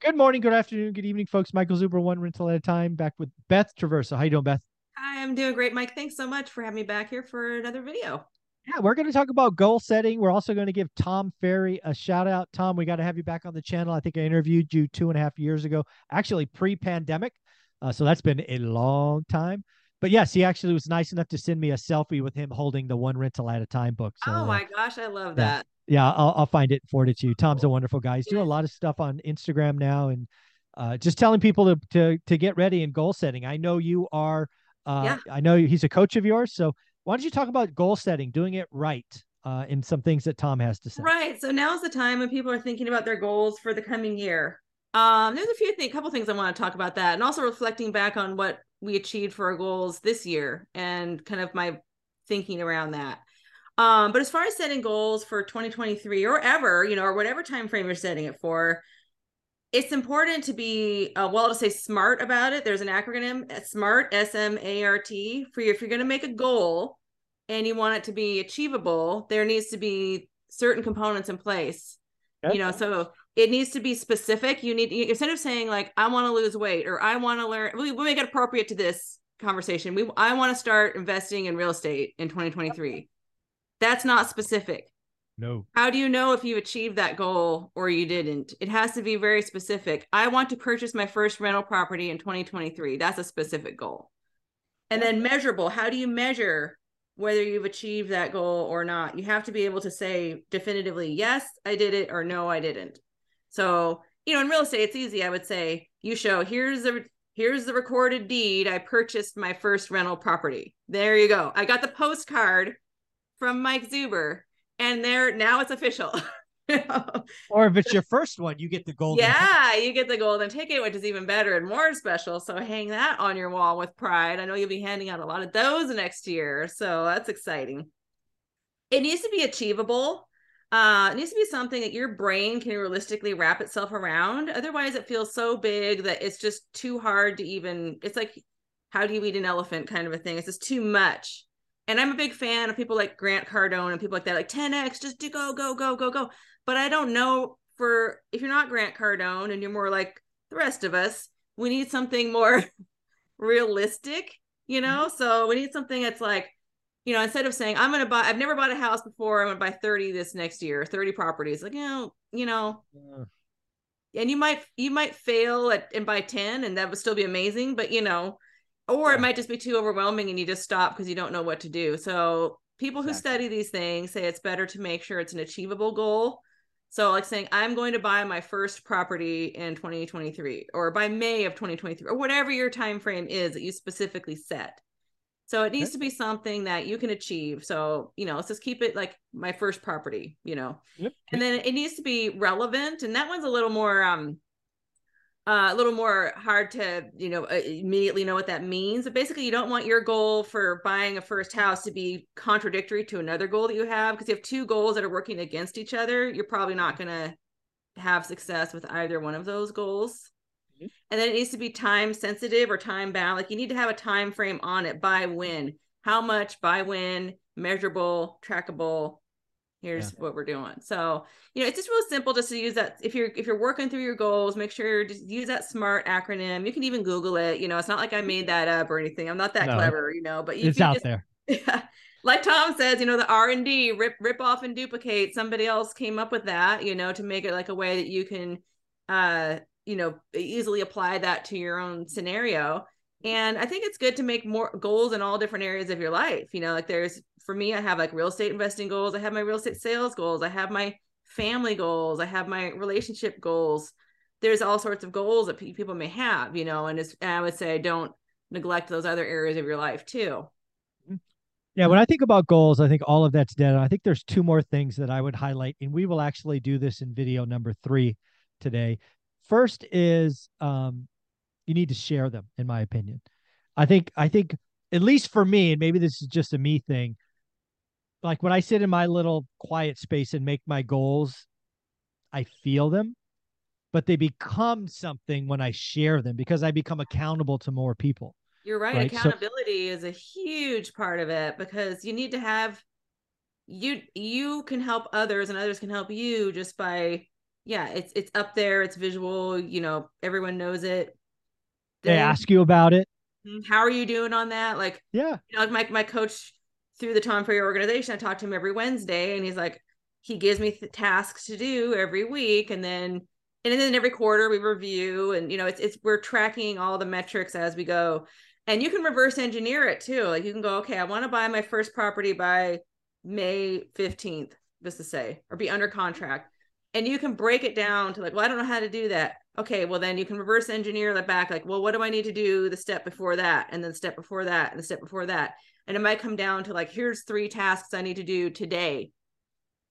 Good morning, good afternoon, good evening, folks. Michael Zuber, one rental at a time, back with Beth Traverso. How you doing, Beth? Hi, I'm doing great, Mike. Thanks so much for having me back here for another video. Yeah, we're going to talk about goal setting. We're also going to give Tom Ferry a shout out. Tom, we got to have you back on the channel. I think I interviewed you two and a half years ago, actually pre-pandemic. Uh, so that's been a long time. But yes, he actually was nice enough to send me a selfie with him holding the one rental at a time book. So, oh my uh, gosh, I love that. Yeah, I'll, I'll find it and to you. Tom's a wonderful guy. He's doing a lot of stuff on Instagram now and uh, just telling people to, to to get ready and goal setting. I know you are. Uh, Yeah. I know he's a coach of yours. So why don't you talk about goal setting, doing it right, uh, in some things that Tom has to say. Right. So now's the time when people are thinking about their goals for the coming year. Um, there's a few things, couple things I want to talk about that, and also reflecting back on what we achieved for our goals this year and kind of my thinking around that. Um, but as far as setting goals for 2023 or ever, you know, or whatever time frame you're setting it for, it's important to be uh, well to say smart about it. There's an acronym, uh, SMART, S M A R T, for you. If you're going to make a goal and you want it to be achievable, there needs to be certain components in place. Okay. You know, so it needs to be specific. You need instead of saying like I want to lose weight or I want to learn. We, we make it appropriate to this conversation. We I want to start investing in real estate in 2023. That's not specific No. how do you know if you achieved that goal or you didn't? It has to be very specific. I want to purchase my first rental property in 2023. That's a specific goal. And then measurable. How do you measure whether you've achieved that goal or not? You have to be able to say definitively, yes, I did it, or no, I didn't. So, you know, in real estate, it's easy. I would say you show here's the here's the recorded deed. I purchased my first rental property. There you go. I got the postcard from Mike Zuber and there now it's official. Or if it's your first one, you get the gold. yeah, you get the golden ticket, which is even better and more special. So hang that on your wall with pride. I know you'll be handing out a lot of those next year. So that's exciting. It needs to be achievable. Uh, it needs to be something that your brain can realistically wrap itself around. Otherwise, it feels so big that it's just too hard to even. It's like, how do you eat an elephant kind of a thing. It's just too much. And I'm a big fan of people like Grant Cardone and people like that, like 10x, just do go, go, go, go, go. But I don't know for if you're not Grant Cardone and you're more like the rest of us, we need something more realistic, you know? So we need something that's like, you know, instead of saying, I'm going to buy, I've never bought a house before, I'm going to buy 30 this next year, 30 properties. Like, you know, you know, Uh, and you might you might fail at and buy 10 and that would still be amazing but you know or it might just be too overwhelming and you just stop because you don't know what to do so people who Exactly. study these things say it's better to make sure it's an achievable goal so like saying i'm going to buy my first property in 2023 or by may of 2023 or whatever your time frame is that you specifically set so it needs Okay. to be something that you can achieve so you know let's just keep it like my first property you know Yep. and then it needs to be relevant and that one's a little more um uh, a little more hard to you know uh, immediately know what that means. But basically you don't want your goal for buying a first house to be contradictory to another goal that you have because you have two goals that are working against each other you're probably not going to have success with either one of those goals. Mhm. and then it needs to be time sensitive or time bound. Like you need to have a time frame on it. By when? How much? By when? Measurable? Trackable here's what we're doing so you know it's just real simple just to use that if you're if you're working through your goals make sure to just use that smart acronym you can even google it you know it's not like i made that up or anything i'm not that No. clever you know but if it's you out just, there. yeah. like tom says you know the r&d rip rip off and duplicate somebody else came up with that you know to make it like a way that you can uh you know easily apply that to your own scenario and i think it's good to make more goals in all different areas of your life you know like there's for me i have like real estate investing goals i have my real estate sales goals i have my family goals i have my relationship goals there's all sorts of goals that people may have you know and, it's, and i would say don't neglect those other areas of your life too Yeah, when I think about goals, I think all of that's dead. I think there's two more things that I would highlight, and we will actually do this in video number three today. First is um, you need to share them, in my opinion. I think I think at least for me, and maybe this is just a me thing. Like when I sit in my little quiet space and make my goals, I feel them, but they become something when I share them because I become accountable to more people. You're right. Right, so- Accountability is a huge part of it because you need to have you you can help others and others can help you just by yeah, it's it's up there, it's visual, you know, everyone knows it. They ask you about it. Mm, how are you doing on that? Like, yeah, you know, my my coach through the Tom Ferry organization, I talk to him every Wednesday, and he's like, he gives me th- tasks to do every week, and then and then every quarter we review, and you know, it's it's we're tracking all the metrics as we go, and you can reverse engineer it too. Like you can go, okay, I want to buy my first property by May fifteenth, just to say, or be under contract, and you can break it down to like, well, I don't know how to do that okay, well then you can reverse engineer that back. Like, well, what do I need to do the step before that, and then the step before that, and the step before that, and it might come down to like, here's three tasks I need to do today.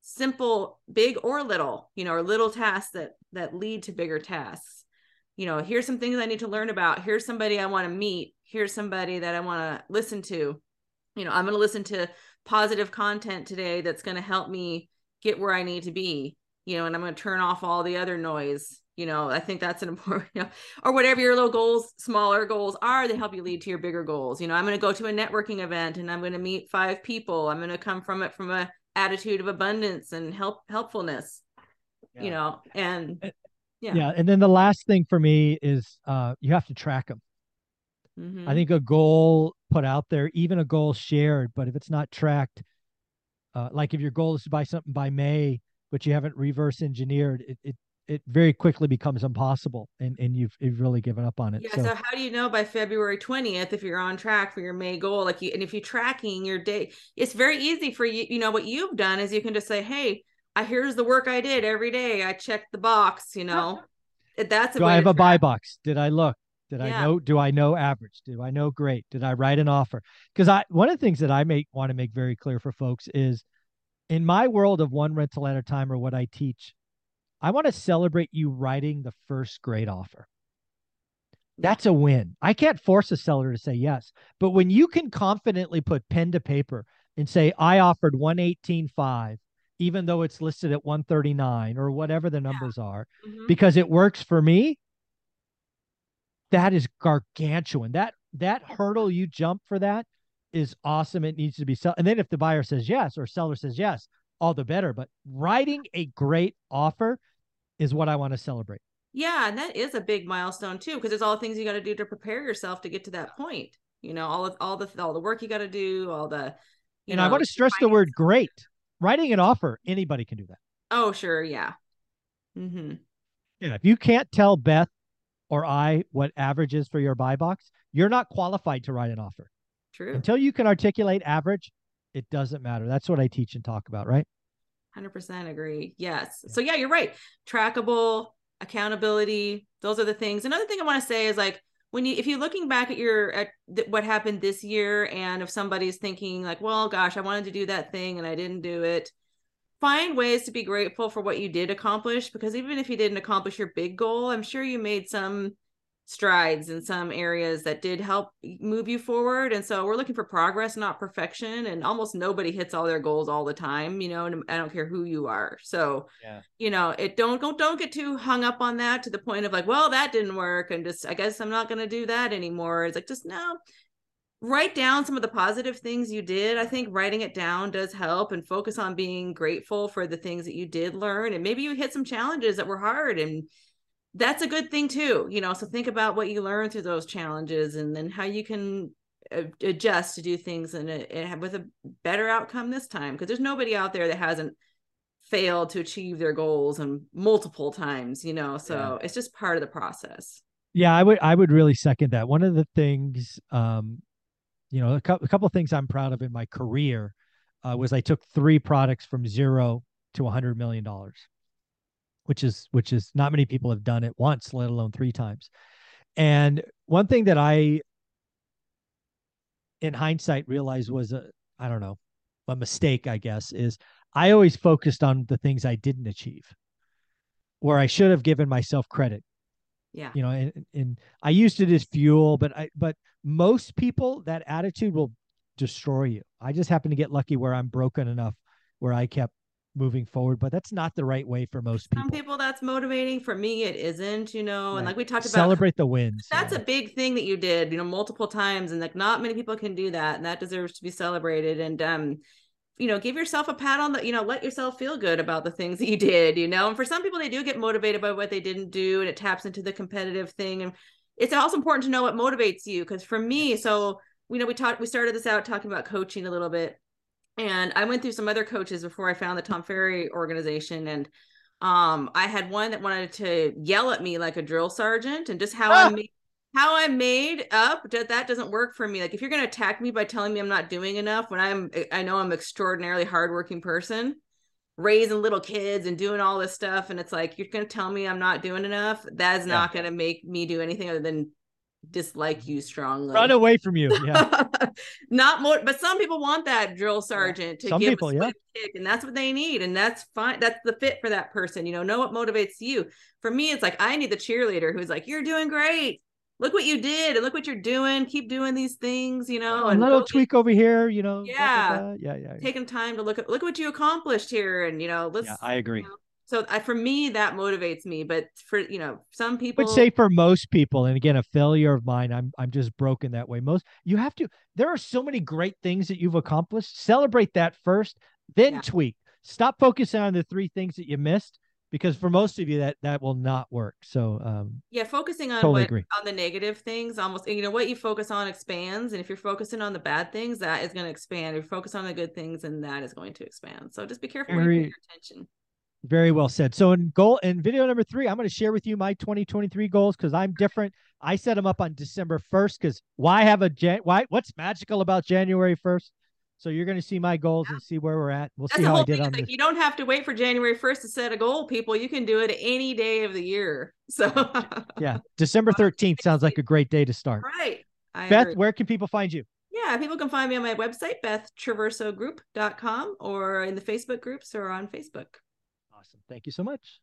Simple, big or little, you know, or little tasks that that lead to bigger tasks. You know, here's some things I need to learn about. Here's somebody I want to meet. Here's somebody that I want to listen to. You know, I'm going to listen to positive content today that's going to help me get where I need to be. You know, and I'm going to turn off all the other noise you know i think that's an important you know, or whatever your little goals smaller goals are they help you lead to your bigger goals you know i'm going to go to a networking event and i'm going to meet five people i'm going to come from it from a attitude of abundance and help helpfulness yeah. you know and yeah yeah and then the last thing for me is uh you have to track them mm-hmm. i think a goal put out there even a goal shared but if it's not tracked uh, like if your goal is to buy something by may but you haven't reverse engineered it, it it very quickly becomes impossible and, and you've, you've really given up on it. Yeah. So. so. how do you know by February 20th if you're on track for your May goal? Like you and if you're tracking your day, it's very easy for you. You know, what you've done is you can just say, Hey, I here's the work I did every day. I checked the box, you know. That's a do I have a buy box? Did I look? Did yeah. I know? Do I know average? Do I know great? Did I write an offer? Because I one of the things that I make want to make very clear for folks is in my world of one rental at a time or what I teach, I want to celebrate you writing the first great offer. That's a win. I can't force a seller to say yes, but when you can confidently put pen to paper and say, I offered 118.5, even though it's listed at 139 or whatever the numbers yeah. are, mm-hmm. because it works for me, that is gargantuan. That that hurdle you jump for that is awesome. It needs to be sell. And then if the buyer says yes or seller says yes, all the better. But writing a great offer is what I want to celebrate. Yeah, and that is a big milestone too, because there's all the things you got to do to prepare yourself to get to that point. You know, all of all the all the work you got to do, all the. and know, I want to stress the word great. Writing an offer, anybody can do that. Oh, sure, yeah. Mm-hmm. Yeah, if you can't tell Beth or I what average is for your buy box, you're not qualified to write an offer. True. Until you can articulate average, it doesn't matter. That's what I teach and talk about, right? 100% agree. Yes. So yeah, you're right. Trackable, accountability, those are the things. Another thing I want to say is like when you if you're looking back at your at th- what happened this year and if somebody's thinking like, well, gosh, I wanted to do that thing and I didn't do it, find ways to be grateful for what you did accomplish because even if you didn't accomplish your big goal, I'm sure you made some strides in some areas that did help move you forward and so we're looking for progress not perfection and almost nobody hits all their goals all the time you know and i don't care who you are so yeah. you know it don't don't don't get too hung up on that to the point of like well that didn't work and just i guess i'm not going to do that anymore. It's like just no. Write down some of the positive things you did. I think writing it down does help and focus on being grateful for the things that you did learn and maybe you hit some challenges that were hard and that's a good thing too you know so think about what you learn through those challenges and then how you can adjust to do things and with a better outcome this time because there's nobody out there that hasn't failed to achieve their goals and multiple times you know so yeah. it's just part of the process. Yeah i would i would really second that. One of the things um you know a, co- a couple of things i'm proud of in my career uh, was i took three products from zero to a hundred million dollars which is which is not many people have done it once, let alone three times. And one thing that I in hindsight realized was a I don't know, a mistake, I guess, is I always focused on the things I didn't achieve where I should have given myself credit. Yeah. You know, and, and I used it as fuel, but I but most people that attitude will destroy you. I just happen to get lucky where I'm broken enough where I kept moving forward, but that's not the right way for most people. Some people that's motivating. For me, it isn't, you know, right. and like we talked about celebrate the wins. That's yeah. a big thing that you did, you know, multiple times. And like not many people can do that. And that deserves to be celebrated. And um you know, give yourself a pat on the, you know, let yourself feel good about the things that you did, you know. And for some people, they do get motivated by what they didn't do, and it taps into the competitive thing. And it's also important to know what motivates you. Because for me, so you know, we talked, we started this out talking about coaching a little bit, and I went through some other coaches before I found the Tom Ferry organization, and um, I had one that wanted to yell at me like a drill sergeant, and just how ah. I made how I'm made up that that doesn't work for me. Like if you're going to attack me by telling me I'm not doing enough when I'm I know I'm extraordinarily hardworking person, raising little kids and doing all this stuff and it's like you're going to tell me I'm not doing enough, that's yeah. not going to make me do anything other than dislike you strongly. Run away from you. Yeah. not more but some people want that drill sergeant to some give people, a yeah. kick and that's what they need and that's fine. That's the fit for that person. You know, know what motivates you. For me it's like I need the cheerleader who's like you're doing great look what you did and look what you're doing. Keep doing these things, you know. Oh, a little tweak over here, you know. Yeah. yeah, yeah, Taking time to look at look what you accomplished here, and you know, let's. Yeah, I agree. You know, so I, for me, that motivates me. But for you know, some people I would say for most people, and again, a failure of mine, I'm I'm just broken that way. Most you have to. There are so many great things that you've accomplished. Celebrate that first, then yeah. tweak. Stop focusing on the three things that you missed because for most of you that that will not work so um yeah focusing on totally what, agree. on the negative things almost you know what you focus on expands and if you're focusing on the bad things that is going to expand if you focus on the good things and that is going to expand so just be careful very, where you your attention very well said so in goal in video number three i'm going to share with you my 2023 goals because i'm different i set them up on december 1st because why have a jan why what's magical about january 1st so you're going to see my goals yeah. and see where we're at. We'll That's see how I did on this. You don't have to wait for January 1st to set a goal, people. You can do it any day of the year. So yeah, December 13th sounds like a great day to start. Right. I Beth, agree. where can people find you? Yeah, people can find me on my website, bethtraversogroup.com or in the Facebook groups or on Facebook. Awesome. Thank you so much.